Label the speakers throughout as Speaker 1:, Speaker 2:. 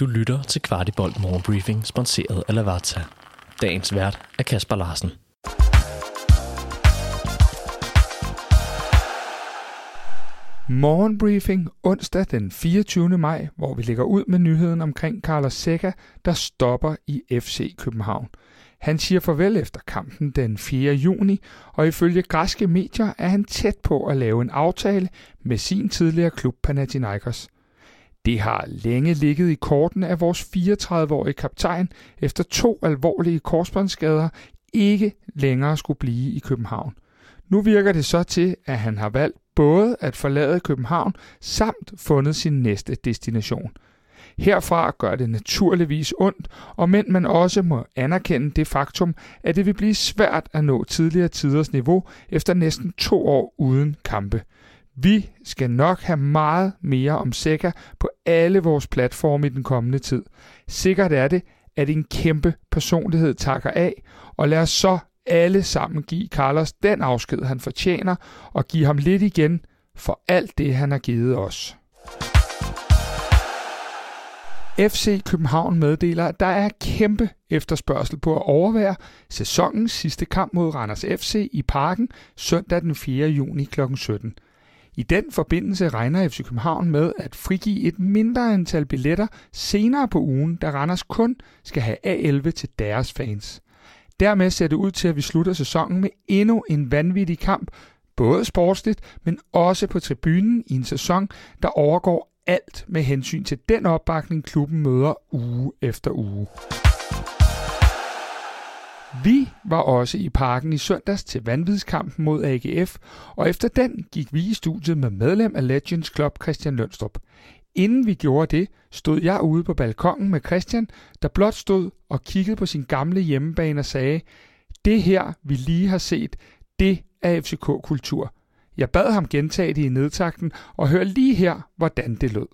Speaker 1: Du lytter til Kvartibolt Morgenbriefing, sponsoreret af Lavazza. Dagens vært er Kasper Larsen.
Speaker 2: Morgenbriefing onsdag den 24. maj, hvor vi lægger ud med nyheden omkring Carlos Seca, der stopper i FC København. Han siger farvel efter kampen den 4. juni, og ifølge græske medier er han tæt på at lave en aftale med sin tidligere klub Panathinaikos. Det har længe ligget i korten, at vores 34-årige kaptajn efter to alvorlige korsbåndsskader ikke længere skulle blive i København. Nu virker det så til, at han har valgt både at forlade København samt fundet sin næste destination. Herfra gør det naturligvis ondt, og men man også må anerkende det faktum, at det vil blive svært at nå tidligere tiders niveau efter næsten to år uden kampe. Vi skal nok have meget mere om Seca på alle vores platforme i den kommende tid. Sikkert er det, at en kæmpe personlighed takker af, og lad os så alle sammen give Carlos den afsked, han fortjener, og give ham lidt igen for alt det, han har givet os. FC København meddeler, at der er kæmpe efterspørgsel på at overvære sæsonens sidste kamp mod Randers FC i parken søndag den 4. juni kl. 17. I den forbindelse regner FC København med at frigive et mindre antal billetter senere på ugen, da Randers kun skal have A11 til deres fans. Dermed ser det ud til, at vi slutter sæsonen med endnu en vanvittig kamp, både sportsligt, men også på tribunen i en sæson, der overgår alt med hensyn til den opbakning, klubben møder uge efter uge. Vi var også i parken i søndags til vanvidskampen mod AGF, og efter den gik vi i studiet med medlem af Legends Club Christian Lønstrup. Inden vi gjorde det, stod jeg ude på balkongen med Christian, der blot stod og kiggede på sin gamle hjemmebane og sagde, det her, vi lige har set, det er FCK-kultur. Jeg bad ham gentage det i nedtakten, og hør lige her, hvordan det lød.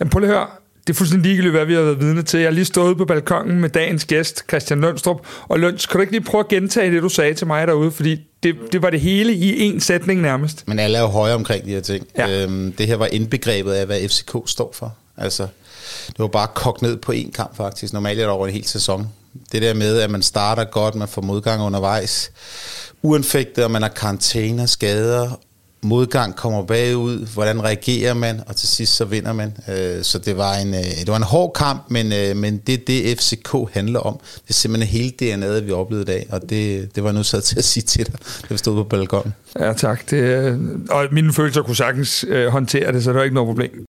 Speaker 2: Jamen, prøv lige at høre. Det er fuldstændig ligegyldigt, hvad vi har været vidne til. Jeg har lige stået på balkongen med dagens gæst, Christian Lønstrup. Og Løns, kan du ikke lige prøve at gentage det, du sagde til mig derude? Fordi det, det var det hele i én sætning nærmest.
Speaker 3: Men alle er jo høje omkring de her ting. Ja. Øhm, det her var indbegrebet af, hvad FCK står for. Altså, det var bare kogt ned på én kamp faktisk. Normalt er det over en hel sæson. Det der med, at man starter godt, man får modgang undervejs, uanfægtet, og man har karantæner, skader, modgang kommer bagud, hvordan reagerer man, og til sidst så vinder man. Øh, så det var en, øh, det var en hård kamp, men, øh, men det er det, FCK handler om. Det er simpelthen hele DNA'et, vi oplevede i dag, og det, det var nu så til at sige til dig, da vi stod på balkonen.
Speaker 2: Ja, tak. Det, øh, og mine følelser kunne sagtens øh, håndtere det, så det var ikke noget problem.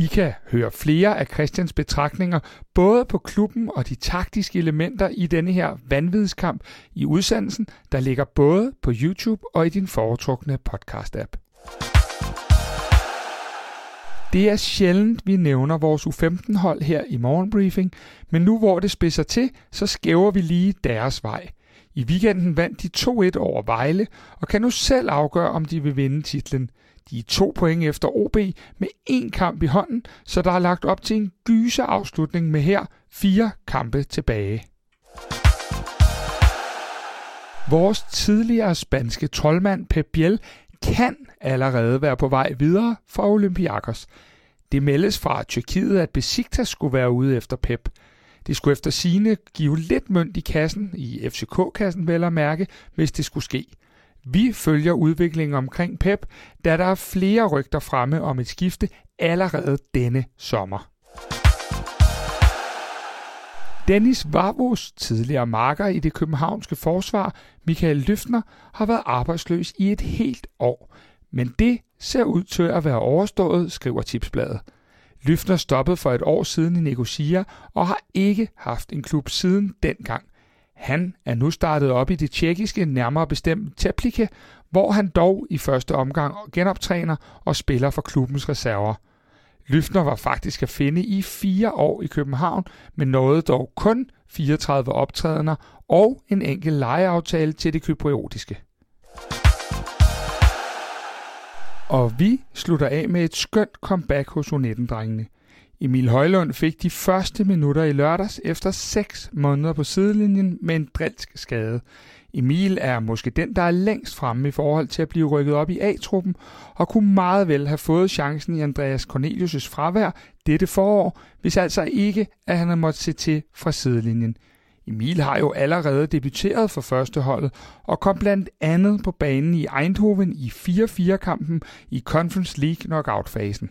Speaker 2: I kan høre flere af Christians betragtninger, både på klubben og de taktiske elementer i denne her vanvidskamp i udsendelsen, der ligger både på YouTube og i din foretrukne podcast-app. Det er sjældent, vi nævner vores U15-hold her i morgenbriefing, men nu hvor det spidser til, så skæver vi lige deres vej. I weekenden vandt de 2-1 over Vejle, og kan nu selv afgøre, om de vil vinde titlen. De er to point efter OB med én kamp i hånden, så der er lagt op til en gyse afslutning med her fire kampe tilbage. Vores tidligere spanske troldmand Pep Biel kan allerede være på vej videre fra Olympiakos. Det meldes fra Tyrkiet, at Besiktas skulle være ude efter Pep. Det skulle efter sine give lidt mønt i kassen, i FCK-kassen vel at mærke, hvis det skulle ske. Vi følger udviklingen omkring Pep, da der er flere rygter fremme om et skifte allerede denne sommer. Dennis Vavos, tidligere marker i det københavnske forsvar, Michael Løftner, har været arbejdsløs i et helt år. Men det ser ud til at være overstået, skriver Tipsbladet. Løftner stoppede for et år siden i Nicosia og har ikke haft en klub siden dengang. Han er nu startet op i det tjekkiske, nærmere bestemt Teplike, hvor han dog i første omgang genoptræner og spiller for klubbens reserver. Lyftner var faktisk at finde i fire år i København, men nåede dog kun 34 optrædener og en enkelt lejeaftale til det kypriotiske. Og vi slutter af med et skønt comeback hos U19-drengene. Emil Højlund fik de første minutter i lørdags efter 6 måneder på sidelinjen med en drilsk skade. Emil er måske den, der er længst fremme i forhold til at blive rykket op i A-truppen, og kunne meget vel have fået chancen i Andreas Cornelius' fravær dette forår, hvis altså ikke, at han har måttet se til fra sidelinjen. Emil har jo allerede debuteret for førsteholdet og kom blandt andet på banen i Eindhoven i 4-4-kampen i Conference League knockout-fasen.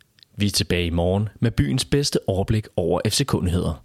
Speaker 1: Vi er tilbage i morgen med byens bedste overblik over FC-kundigheder.